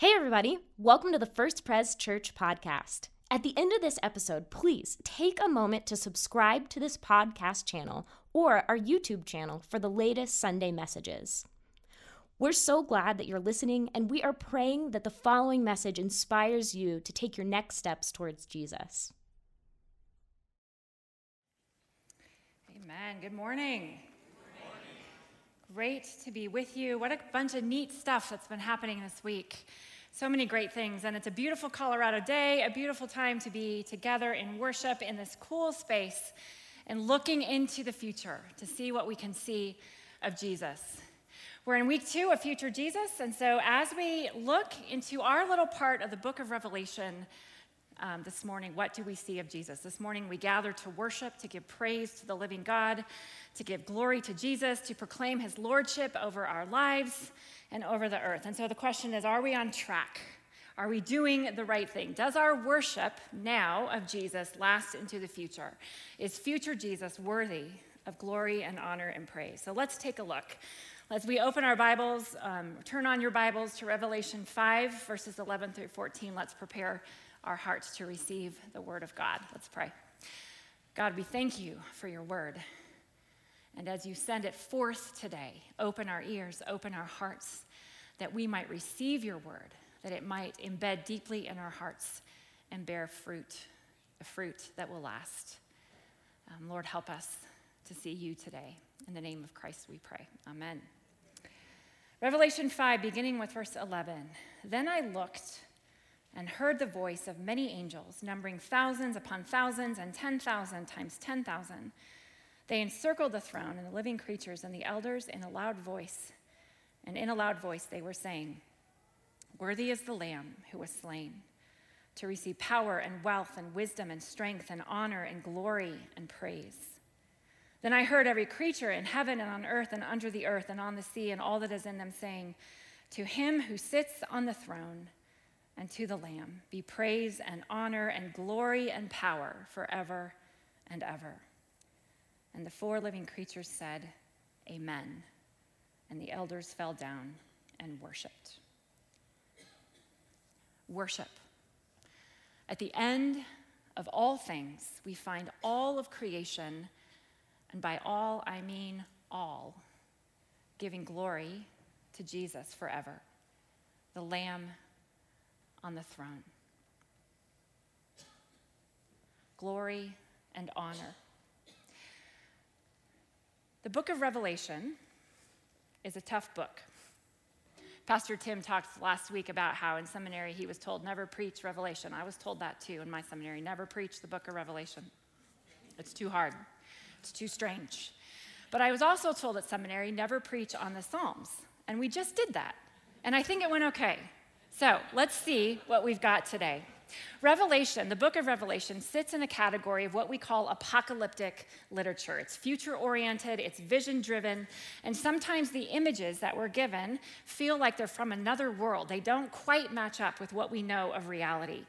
Hey, everybody. Welcome to the First Pres Church podcast. At the end of this episode, please take a moment to subscribe to this podcast channel or our YouTube channel for the latest Sunday messages. We're so glad that you're listening, and we are praying that the following message inspires you to take your next steps towards Jesus. Amen. Good morning. Great to be with you. What a bunch of neat stuff that's been happening this week. So many great things. And it's a beautiful Colorado day, a beautiful time to be together in worship in this cool space and looking into the future to see what we can see of Jesus. We're in week two of Future Jesus. And so as we look into our little part of the book of Revelation, um, this morning, what do we see of Jesus? This morning, we gather to worship, to give praise to the living God, to give glory to Jesus, to proclaim his lordship over our lives and over the earth. And so the question is are we on track? Are we doing the right thing? Does our worship now of Jesus last into the future? Is future Jesus worthy of glory and honor and praise? So let's take a look. As we open our Bibles, um, turn on your Bibles to Revelation 5, verses 11 through 14. Let's prepare our hearts to receive the word of God. Let's pray. God, we thank you for your word. And as you send it forth today, open our ears, open our hearts, that we might receive your word, that it might embed deeply in our hearts and bear fruit, a fruit that will last. Um, Lord, help us to see you today. In the name of Christ we pray. Amen. Revelation 5, beginning with verse 11. Then I looked and heard the voice of many angels, numbering thousands upon thousands and 10,000 times 10,000. They encircled the throne and the living creatures and the elders in a loud voice. And in a loud voice they were saying, Worthy is the Lamb who was slain to receive power and wealth and wisdom and strength and honor and glory and praise. Then I heard every creature in heaven and on earth and under the earth and on the sea and all that is in them saying, To him who sits on the throne, and to the Lamb be praise and honor and glory and power forever and ever. And the four living creatures said, Amen. And the elders fell down and worshiped. Worship. At the end of all things, we find all of creation, and by all I mean all, giving glory to Jesus forever, the Lamb on the throne. Glory and honor. The book of Revelation is a tough book. Pastor Tim talked last week about how in seminary he was told never preach Revelation. I was told that too in my seminary never preach the book of Revelation. It's too hard, it's too strange. But I was also told at seminary never preach on the Psalms. And we just did that. And I think it went okay. So let's see what we've got today. Revelation, the book of Revelation, sits in a category of what we call apocalyptic literature. It's future oriented, it's vision driven, and sometimes the images that we're given feel like they're from another world. They don't quite match up with what we know of reality.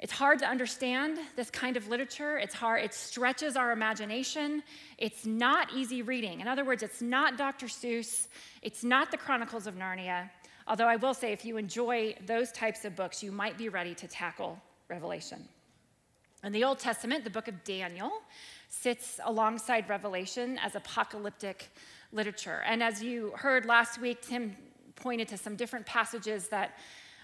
It's hard to understand this kind of literature. It's hard, it stretches our imagination. It's not easy reading. In other words, it's not Dr. Seuss, it's not the Chronicles of Narnia. Although I will say, if you enjoy those types of books, you might be ready to tackle Revelation. In the Old Testament, the book of Daniel sits alongside Revelation as apocalyptic literature. And as you heard last week, Tim pointed to some different passages that,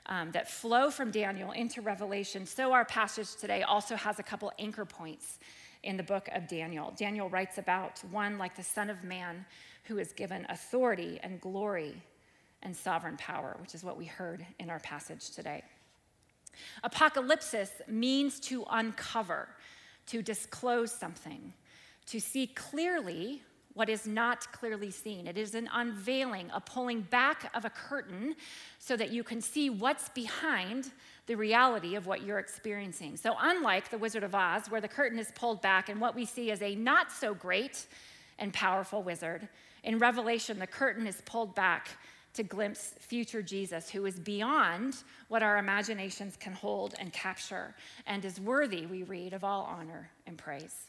um, that flow from Daniel into Revelation. So our passage today also has a couple anchor points in the book of Daniel. Daniel writes about one like the Son of Man who is given authority and glory and sovereign power, which is what we heard in our passage today. Apocalypsis means to uncover, to disclose something, to see clearly what is not clearly seen. It is an unveiling, a pulling back of a curtain so that you can see what's behind the reality of what you're experiencing. So, unlike The Wizard of Oz, where the curtain is pulled back and what we see is a not so great and powerful wizard, in Revelation, the curtain is pulled back to glimpse future Jesus, who is beyond what our imaginations can hold and capture, and is worthy, we read, of all honor and praise.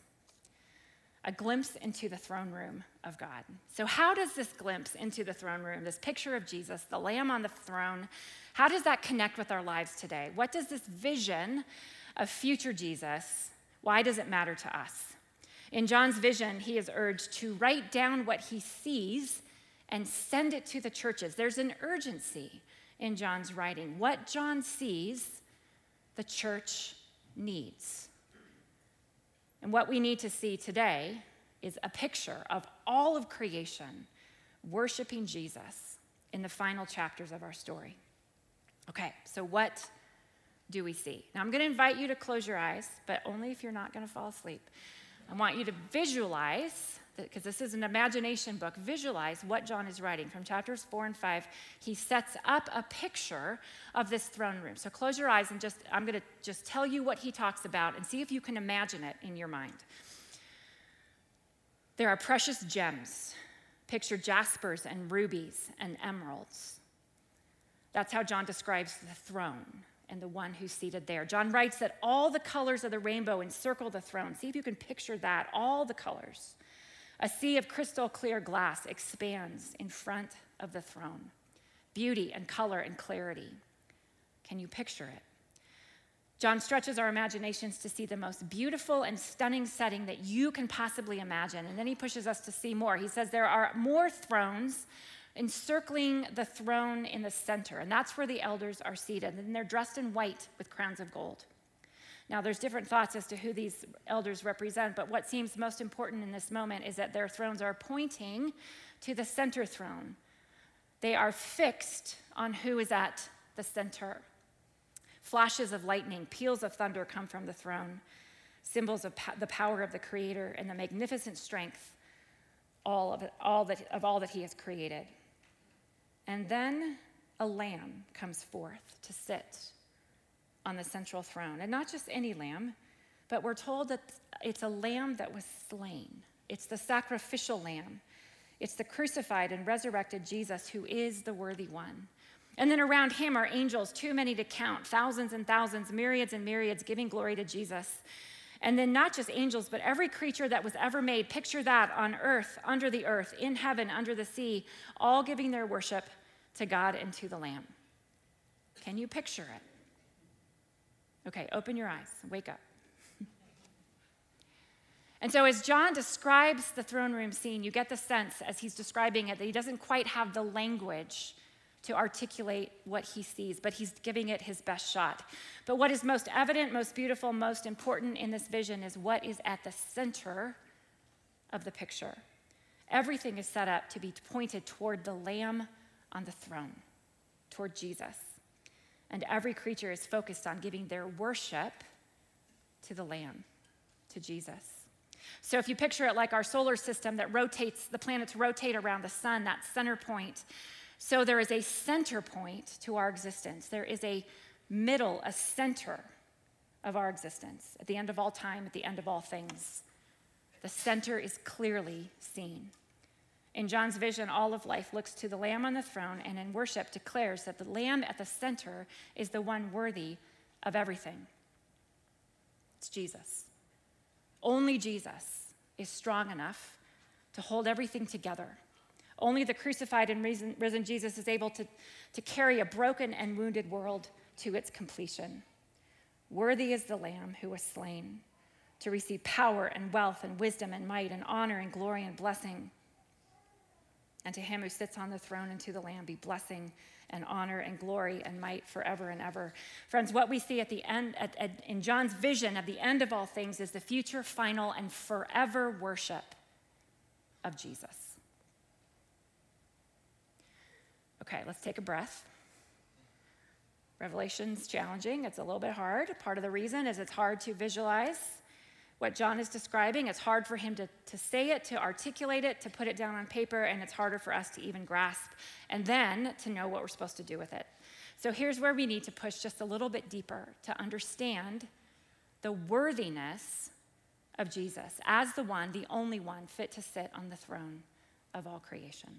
a glimpse into the throne room of God. So, how does this glimpse into the throne room, this picture of Jesus, the Lamb on the throne, how does that connect with our lives today? What does this vision of future Jesus, why does it matter to us? In John's vision, he is urged to write down what he sees and send it to the churches. There's an urgency in John's writing. What John sees, the church needs. And what we need to see today is a picture of all of creation worshiping Jesus in the final chapters of our story. Okay, so what do we see? Now I'm going to invite you to close your eyes, but only if you're not going to fall asleep. I want you to visualize, because this is an imagination book, visualize what John is writing from chapters four and five. He sets up a picture of this throne room. So close your eyes and just, I'm going to just tell you what he talks about and see if you can imagine it in your mind. There are precious gems. Picture jaspers and rubies and emeralds. That's how John describes the throne and the one who's seated there. John writes that all the colors of the rainbow encircle the throne. See if you can picture that, all the colors. A sea of crystal clear glass expands in front of the throne. Beauty and color and clarity. Can you picture it? John stretches our imaginations to see the most beautiful and stunning setting that you can possibly imagine. And then he pushes us to see more. He says there are more thrones encircling the throne in the center, and that's where the elders are seated. And they're dressed in white with crowns of gold. Now, there's different thoughts as to who these elders represent, but what seems most important in this moment is that their thrones are pointing to the center throne. They are fixed on who is at the center. Flashes of lightning, peals of thunder come from the throne, symbols of the power of the Creator and the magnificent strength all of, it, all that, of all that He has created. And then a lamb comes forth to sit on the central throne. And not just any lamb, but we're told that it's a lamb that was slain. It's the sacrificial lamb. It's the crucified and resurrected Jesus who is the worthy one. And then around him are angels, too many to count, thousands and thousands, myriads and myriads, giving glory to Jesus. And then not just angels, but every creature that was ever made. Picture that on earth, under the earth, in heaven, under the sea, all giving their worship to God and to the Lamb. Can you picture it? Okay, open your eyes, wake up. and so, as John describes the throne room scene, you get the sense as he's describing it that he doesn't quite have the language to articulate what he sees, but he's giving it his best shot. But what is most evident, most beautiful, most important in this vision is what is at the center of the picture. Everything is set up to be pointed toward the Lamb on the throne, toward Jesus. And every creature is focused on giving their worship to the Lamb, to Jesus. So if you picture it like our solar system that rotates, the planets rotate around the sun, that center point, so there is a center point to our existence. There is a middle, a center of our existence. At the end of all time, at the end of all things, the center is clearly seen. In John's vision, all of life looks to the Lamb on the throne and in worship declares that the Lamb at the center is the one worthy of everything. It's Jesus. Only Jesus is strong enough to hold everything together only the crucified and risen, Jesus is able to, to carry a broken and wounded world to its completion. Worthy is the Lamb who was slain to receive power and wealth and wisdom and might and honor and glory and blessing. And to him who sits on the throne and to the Lamb be blessing and honor and glory and might forever and ever. Friends, what we see at the end, at, at, in John's vision of the end of all things is the future, final, and forever worship of Jesus. Okay, let's take a breath. Revelation's challenging. It's a little bit hard. Part of the reason is it's hard to visualize what John is describing. It's hard for him to, to say it, to articulate it, to put it down on paper, and it's harder for us to even grasp and then to know what we're supposed to do with it. So here's where we need to push just a little bit deeper to understand the worthiness of Jesus as the one, the only one fit to sit on the throne of all creation.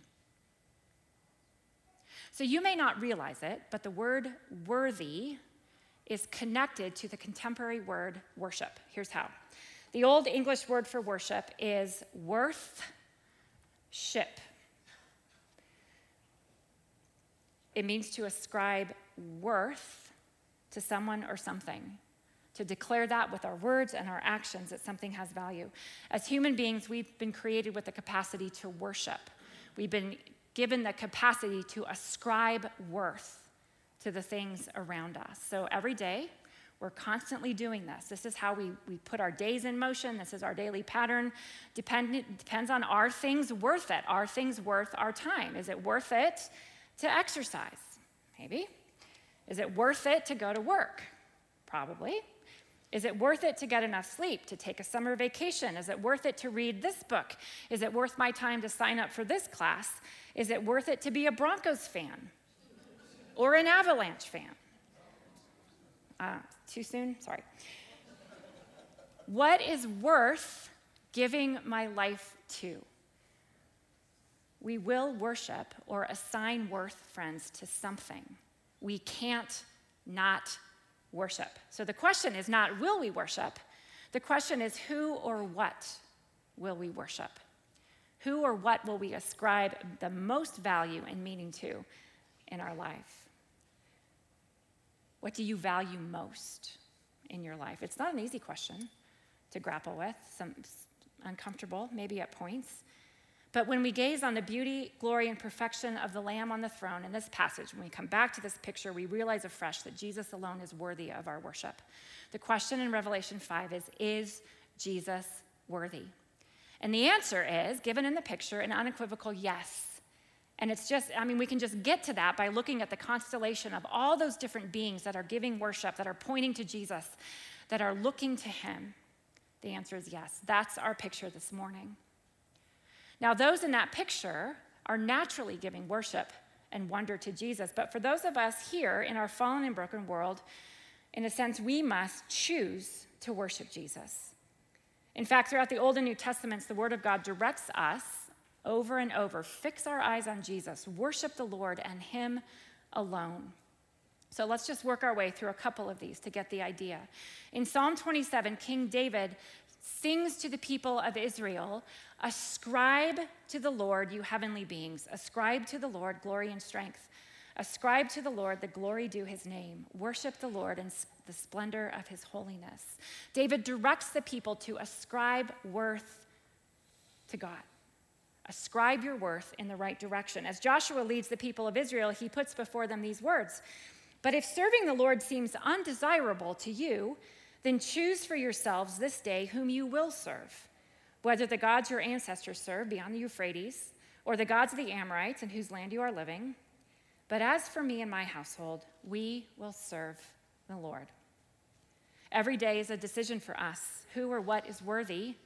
So you may not realize it, but the word worthy is connected to the contemporary word worship. Here's how The Old English word for worship is worth ship. It means to ascribe worth to someone or something, to declare that with our words and our actions that something has value. As human beings, we've been created with the capacity to worship. We've been given the capacity to ascribe worth to the things around us. So every day, we're constantly doing this. This is how we, we put our days in motion. This is our daily pattern. Depend, depends on are things worth it? Are things worth our time? Is it worth it to exercise? Maybe. Is it worth it to go to work? Probably. Is it worth it to get enough sleep, to take a summer vacation? Is it worth it to read this book? Is it worth my time to sign up for this class? Is it worth it to be a Broncos fan or an Avalanche fan? Uh, too soon? Sorry. What is worth giving my life to? We will worship or assign worth, friends, to something. We can't not worship. So the question is not, will we worship? The question is, who or what will we worship? Who or what will we ascribe the most value and meaning to in our life? What do you value most in your life? It's not an easy question to grapple with, some uncomfortable, maybe at points. But when we gaze on the beauty, glory, and perfection of the Lamb on the throne in this passage, when we come back to this picture, we realize afresh that Jesus alone is worthy of our worship. The question in Revelation 5 is Is Jesus worthy? And the answer is, given in the picture, an unequivocal yes. And it's just, I mean, we can just get to that by looking at the constellation of all those different beings that are giving worship, that are pointing to Jesus, that are looking to him. The answer is yes. That's our picture this morning. Now, those in that picture are naturally giving worship and wonder to Jesus. But for those of us here in our fallen and broken world, in a sense, we must choose to worship Jesus. In fact, throughout the Old and New Testaments, the Word of God directs us over and over fix our eyes on Jesus, worship the Lord and Him alone. So let's just work our way through a couple of these to get the idea. In Psalm 27, King David sings to the people of Israel Ascribe to the Lord, you heavenly beings. Ascribe to the Lord glory and strength. Ascribe to the Lord the glory due his name. Worship the Lord in the splendor of his holiness. David directs the people to ascribe worth to God. Ascribe your worth in the right direction. As Joshua leads the people of Israel, he puts before them these words But if serving the Lord seems undesirable to you, then choose for yourselves this day whom you will serve, whether the gods your ancestors served beyond the Euphrates, or the gods of the Amorites in whose land you are living. But as for me and my household, we will serve the Lord. Every day is a decision for us who or what is worthy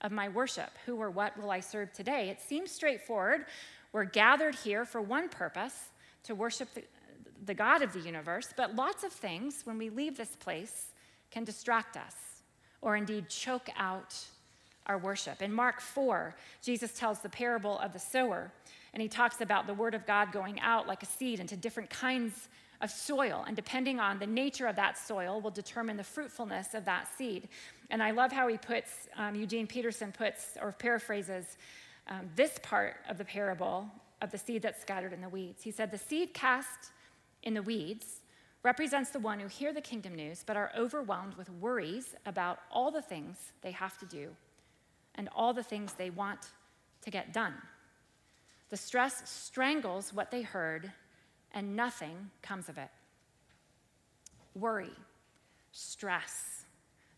of my worship? Who or what will I serve today? It seems straightforward. We're gathered here for one purpose to worship the, the God of the universe, but lots of things, when we leave this place, can distract us or indeed choke out our worship. In Mark 4, Jesus tells the parable of the sower, and he talks about the word of God going out like a seed into different kinds of soil, and depending on the nature of that soil, will determine the fruitfulness of that seed. And I love how he puts, um, Eugene Peterson puts, or paraphrases, um, this part of the parable of the seed that's scattered in the weeds. He said, The seed cast in the weeds represents the one who hear the kingdom news but are overwhelmed with worries about all the things they have to do and all the things they want to get done. The stress strangles what they heard, and nothing comes of it. Worry, stress,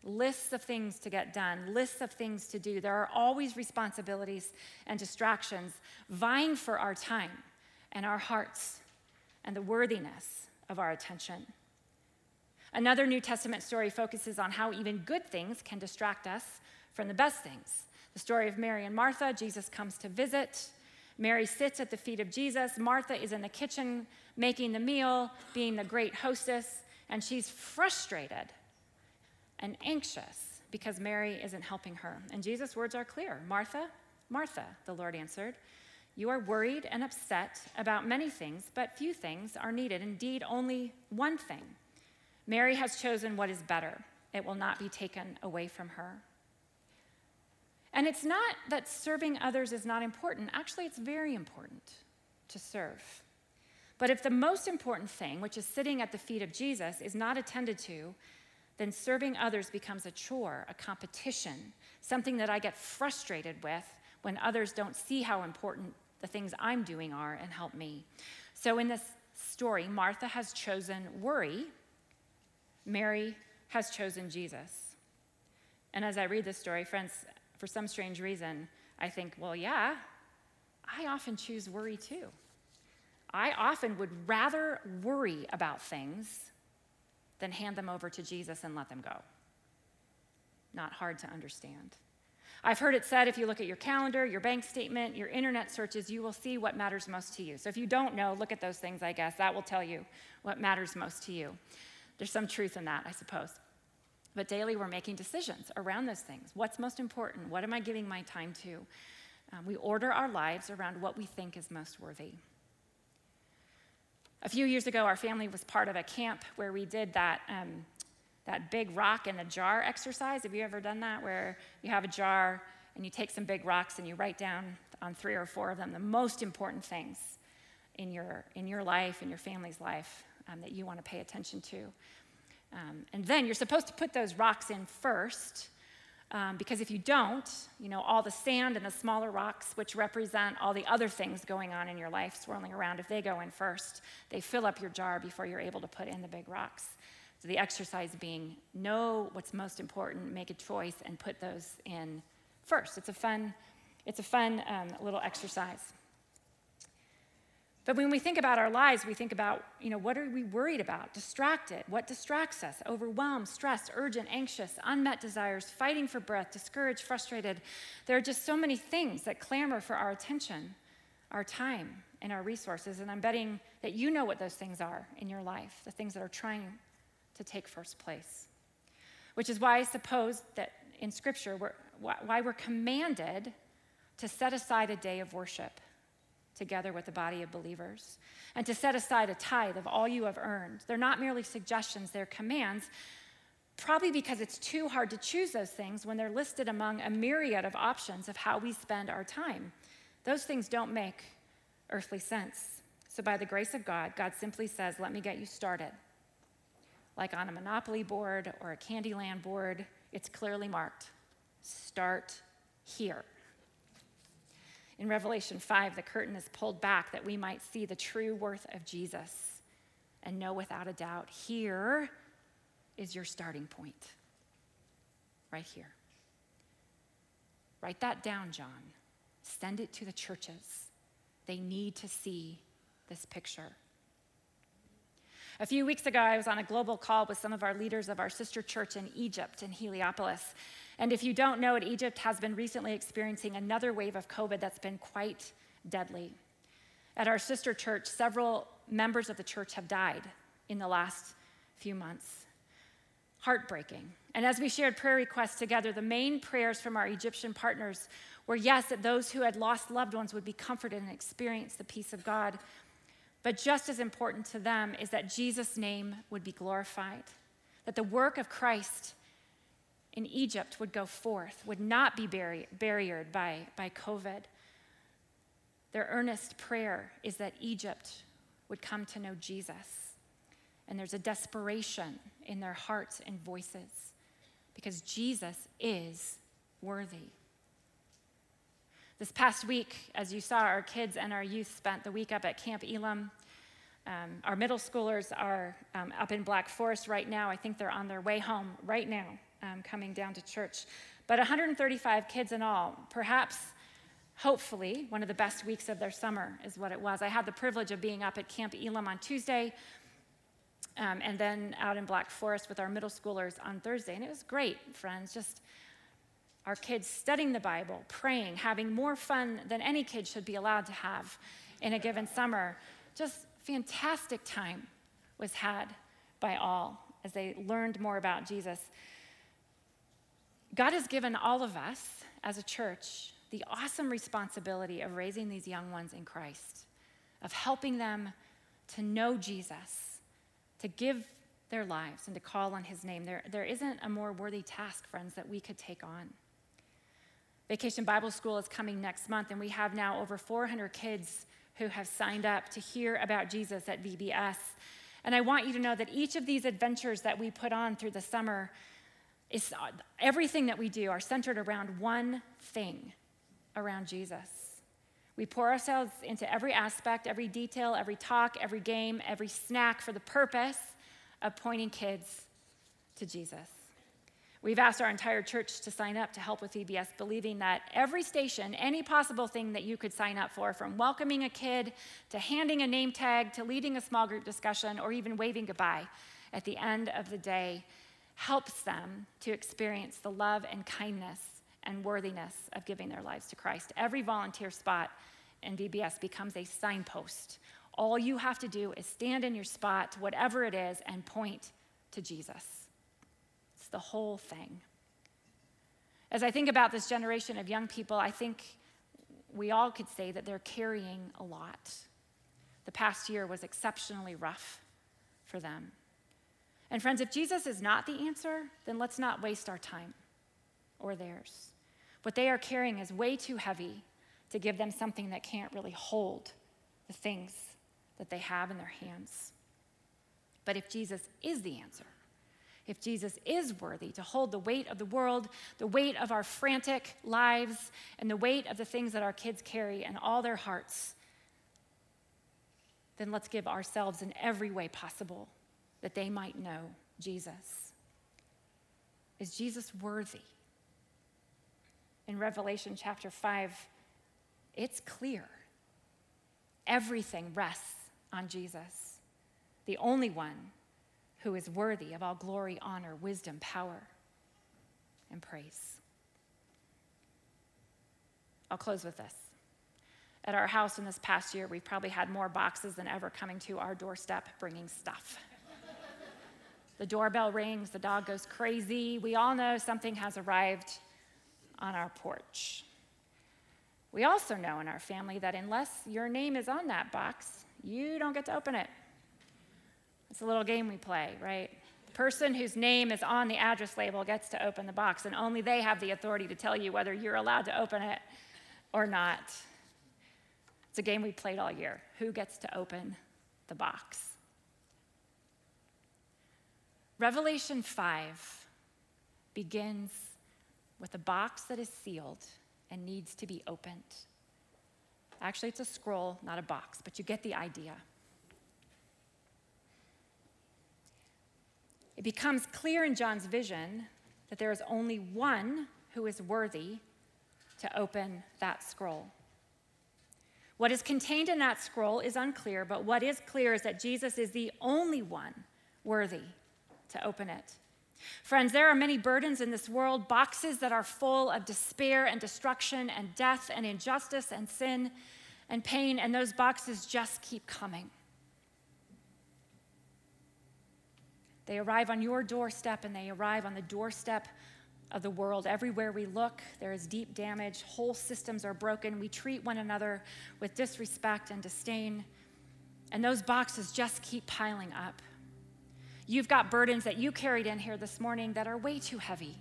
lists of things to get done, lists of things to do. There are always responsibilities and distractions vying for our time and our hearts and the worthiness of our attention. Another New Testament story focuses on how even good things can distract us from the best things. The story of Mary and Martha, Jesus comes to visit. Mary sits at the feet of Jesus. Martha is in the kitchen making the meal, being the great hostess, and she's frustrated and anxious because Mary isn't helping her. And Jesus' words are clear Martha, Martha, the Lord answered. You are worried and upset about many things, but few things are needed. Indeed, only one thing. Mary has chosen what is better, it will not be taken away from her. And it's not that serving others is not important. Actually, it's very important to serve. But if the most important thing, which is sitting at the feet of Jesus, is not attended to, then serving others becomes a chore, a competition, something that I get frustrated with when others don't see how important the things I'm doing are and help me. So in this story, Martha has chosen worry, Mary has chosen Jesus. And as I read this story, friends, for some strange reason, I think, well, yeah, I often choose worry too. I often would rather worry about things than hand them over to Jesus and let them go. Not hard to understand. I've heard it said if you look at your calendar, your bank statement, your internet searches, you will see what matters most to you. So if you don't know, look at those things, I guess. That will tell you what matters most to you. There's some truth in that, I suppose. But daily, we're making decisions around those things. What's most important? What am I giving my time to? Um, we order our lives around what we think is most worthy. A few years ago, our family was part of a camp where we did that, um, that big rock in a jar exercise. Have you ever done that? Where you have a jar and you take some big rocks and you write down on three or four of them the most important things in your, in your life, in your family's life um, that you want to pay attention to. Um, and then you're supposed to put those rocks in first um, because if you don't, you know, all the sand and the smaller rocks, which represent all the other things going on in your life swirling around, if they go in first, they fill up your jar before you're able to put in the big rocks. So the exercise being know what's most important, make a choice, and put those in first. It's a fun, it's a fun um, little exercise. But when we think about our lives, we think about, you know, what are we worried about? Distracted. What distracts us? Overwhelmed, stressed, urgent, anxious, unmet desires, fighting for breath, discouraged, frustrated. There are just so many things that clamor for our attention, our time, and our resources. And I'm betting that you know what those things are in your life, the things that are trying to take first place. Which is why I suppose that in Scripture, we're, why we're commanded to set aside a day of worship together with the body of believers, and to set aside a tithe of all you have earned. They're not merely suggestions, they're commands, probably because it's too hard to choose those things when they're listed among a myriad of options of how we spend our time. Those things don't make earthly sense. So, by the grace of God, God simply says, Let me get you started. Like on a Monopoly board or a Candyland board, it's clearly marked. Start here. In Revelation 5, the curtain is pulled back that we might see the true worth of Jesus and know without a doubt here is your starting point. Right here. Write that down, John. Send it to the churches. They need to see this picture. A few weeks ago, I was on a global call with some of our leaders of our sister church in Egypt, in Heliopolis. And if you don't know it, Egypt has been recently experiencing another wave of COVID that's been quite deadly. At our sister church, several members of the church have died in the last few months. Heartbreaking. And as we shared prayer requests together, the main prayers from our Egyptian partners were yes, that those who had lost loved ones would be comforted and experience the peace of God. But just as important to them is that Jesus' name would be glorified, that the work of Christ in Egypt would go forth, would not be barri- barriered by, by COVID. Their earnest prayer is that Egypt would come to know Jesus. And there's a desperation in their hearts and voices because Jesus is worthy. This past week, as you saw, our kids and our youth spent the week up at Camp Elim. Um, our middle schoolers are um, up in Black Forest right now. I think they're on their way home right now um, coming down to church. But 135 kids in all, perhaps, hopefully, one of the best weeks of their summer is what it was. I had the privilege of being up at Camp Elim on Tuesday. Um, and then out in Black Forest with our middle schoolers on Thursday. And it was great, friends. Just our kids studying the Bible, praying, having more fun than any kid should be allowed to have in a given summer. Just fantastic time was had by all as they learned more about Jesus. God has given all of us as a church the awesome responsibility of raising these young ones in Christ, of helping them to know Jesus, to give their lives and to call on his name. There, there isn't a more worthy task, friends, that we could take on. Vacation Bible School is coming next month, and we have now over 400 kids who have signed up to hear about Jesus at VBS. And I want you to know that each of these adventures that we put on through the summer is uh, everything that we do are centered around one thing around Jesus. We pour ourselves into every aspect, every detail, every talk, every game, every snack for the purpose of pointing kids to Jesus. We've asked our entire church to sign up to help with VBS, believing that every station, any possible thing that you could sign up for, from welcoming a kid to handing a name tag to leading a small group discussion or even waving goodbye at the end of the day, helps them to experience the love and kindness and worthiness of giving their lives to Christ. Every volunteer spot in VBS becomes a signpost. All you have to do is stand in your spot, whatever it is, and point to Jesus It's the whole thing. As I think about this generation of young people, I think we all could say that they're carrying a lot. The past year was exceptionally rough for them. And friends, if Jesus is not the answer, then let's not waste our time or theirs. What they are carrying is way too heavy to give them something that can't really hold the things that they have in their hands. But if Jesus is the answer, if Jesus is worthy to hold the weight of the world, the weight of our frantic lives, and the weight of the things that our kids carry in all their hearts, then let's give ourselves in every way possible that they might know Jesus. Is Jesus worthy? In Revelation chapter 5, it's clear. Everything rests on Jesus, the only one who is worthy of all glory, honor, wisdom, power, and praise. I'll close with this. At our house in this past year, we've probably had more boxes than ever coming to our doorstep bringing stuff. The doorbell rings, the dog goes crazy. We all know something has arrived on our porch. We also know in our family that unless your name is on that box, you don't get to open it. It's a little game we play, right? The person whose name is on the address label gets to open the box, and only they have the authority to tell you whether you're allowed to open it or not. It's a game we played all year. Who gets to open the box? Revelation 5 begins with a box that is sealed and needs to be opened. Actually, it's a scroll, not a box, but you get the idea. It becomes clear in John's vision that there is only one who is worthy to open that scroll. What is contained in that scroll is unclear, but what is clear is that Jesus is the only one worthy to open it. Friends, there are many burdens in this world, boxes that are full of despair and destruction and death and injustice and sin and pain, and those boxes just keep coming. They arrive on your doorstep and they arrive on the doorstep of the world. Everywhere we look, there is deep damage. Whole systems are broken. We treat one another with disrespect and disdain. And those boxes just keep piling up. You've got burdens that you carried in here this morning that are way too heavy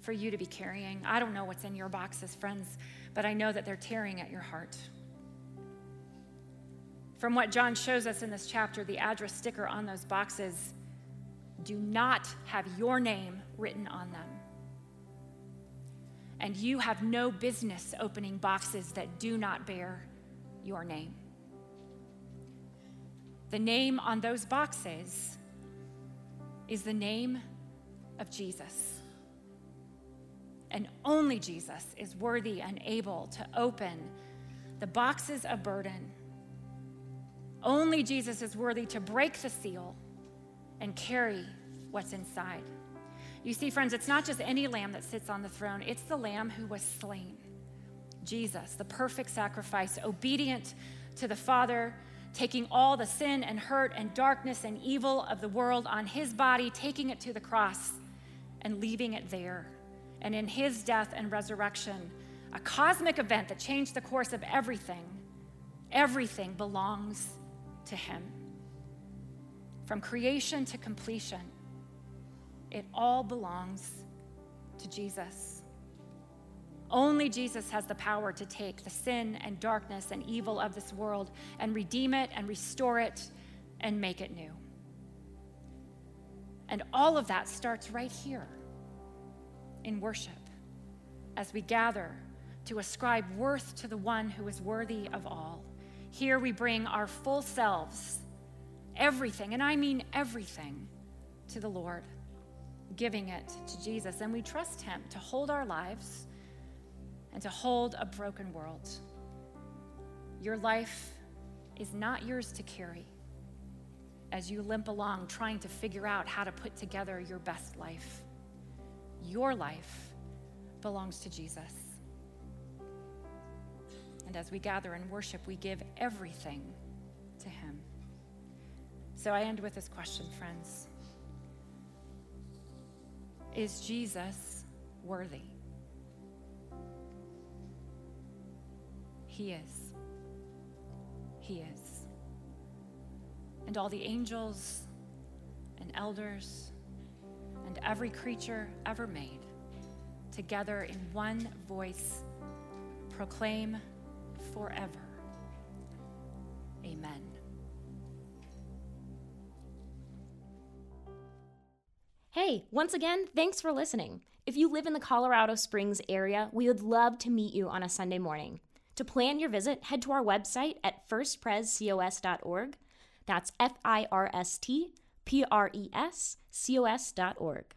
for you to be carrying. I don't know what's in your boxes, friends, but I know that they're tearing at your heart. From what John shows us in this chapter, the address sticker on those boxes do not have your name written on them. And you have no business opening boxes that do not bear your name. The name on those boxes is the name of Jesus. And only Jesus is worthy and able to open the boxes of burden. Only Jesus is worthy to break the seal and carry what's inside. You see, friends, it's not just any lamb that sits on the throne, it's the lamb who was slain. Jesus, the perfect sacrifice, obedient to the Father, taking all the sin and hurt and darkness and evil of the world on his body, taking it to the cross and leaving it there. And in his death and resurrection, a cosmic event that changed the course of everything, everything belongs to him. From creation to completion, it all belongs to Jesus. Only Jesus has the power to take the sin and darkness and evil of this world and redeem it and restore it and make it new. And all of that starts right here in worship as we gather to ascribe worth to the one who is worthy of all. Here we bring our full selves, everything, and I mean everything, to the Lord, giving it to Jesus. And we trust Him to hold our lives and to hold a broken world. Your life is not yours to carry as you limp along trying to figure out how to put together your best life. Your life belongs to Jesus. And as we gather in worship, we give everything to Him. So I end with this question, friends Is Jesus worthy? He is. He is. And all the angels and elders and every creature ever made together in one voice proclaim forever. Amen. Hey, once again, thanks for listening. If you live in the Colorado Springs area, we would love to meet you on a Sunday morning. To plan your visit, head to our website at firstprescos.org. That's F I R S T P R E S C O S.org.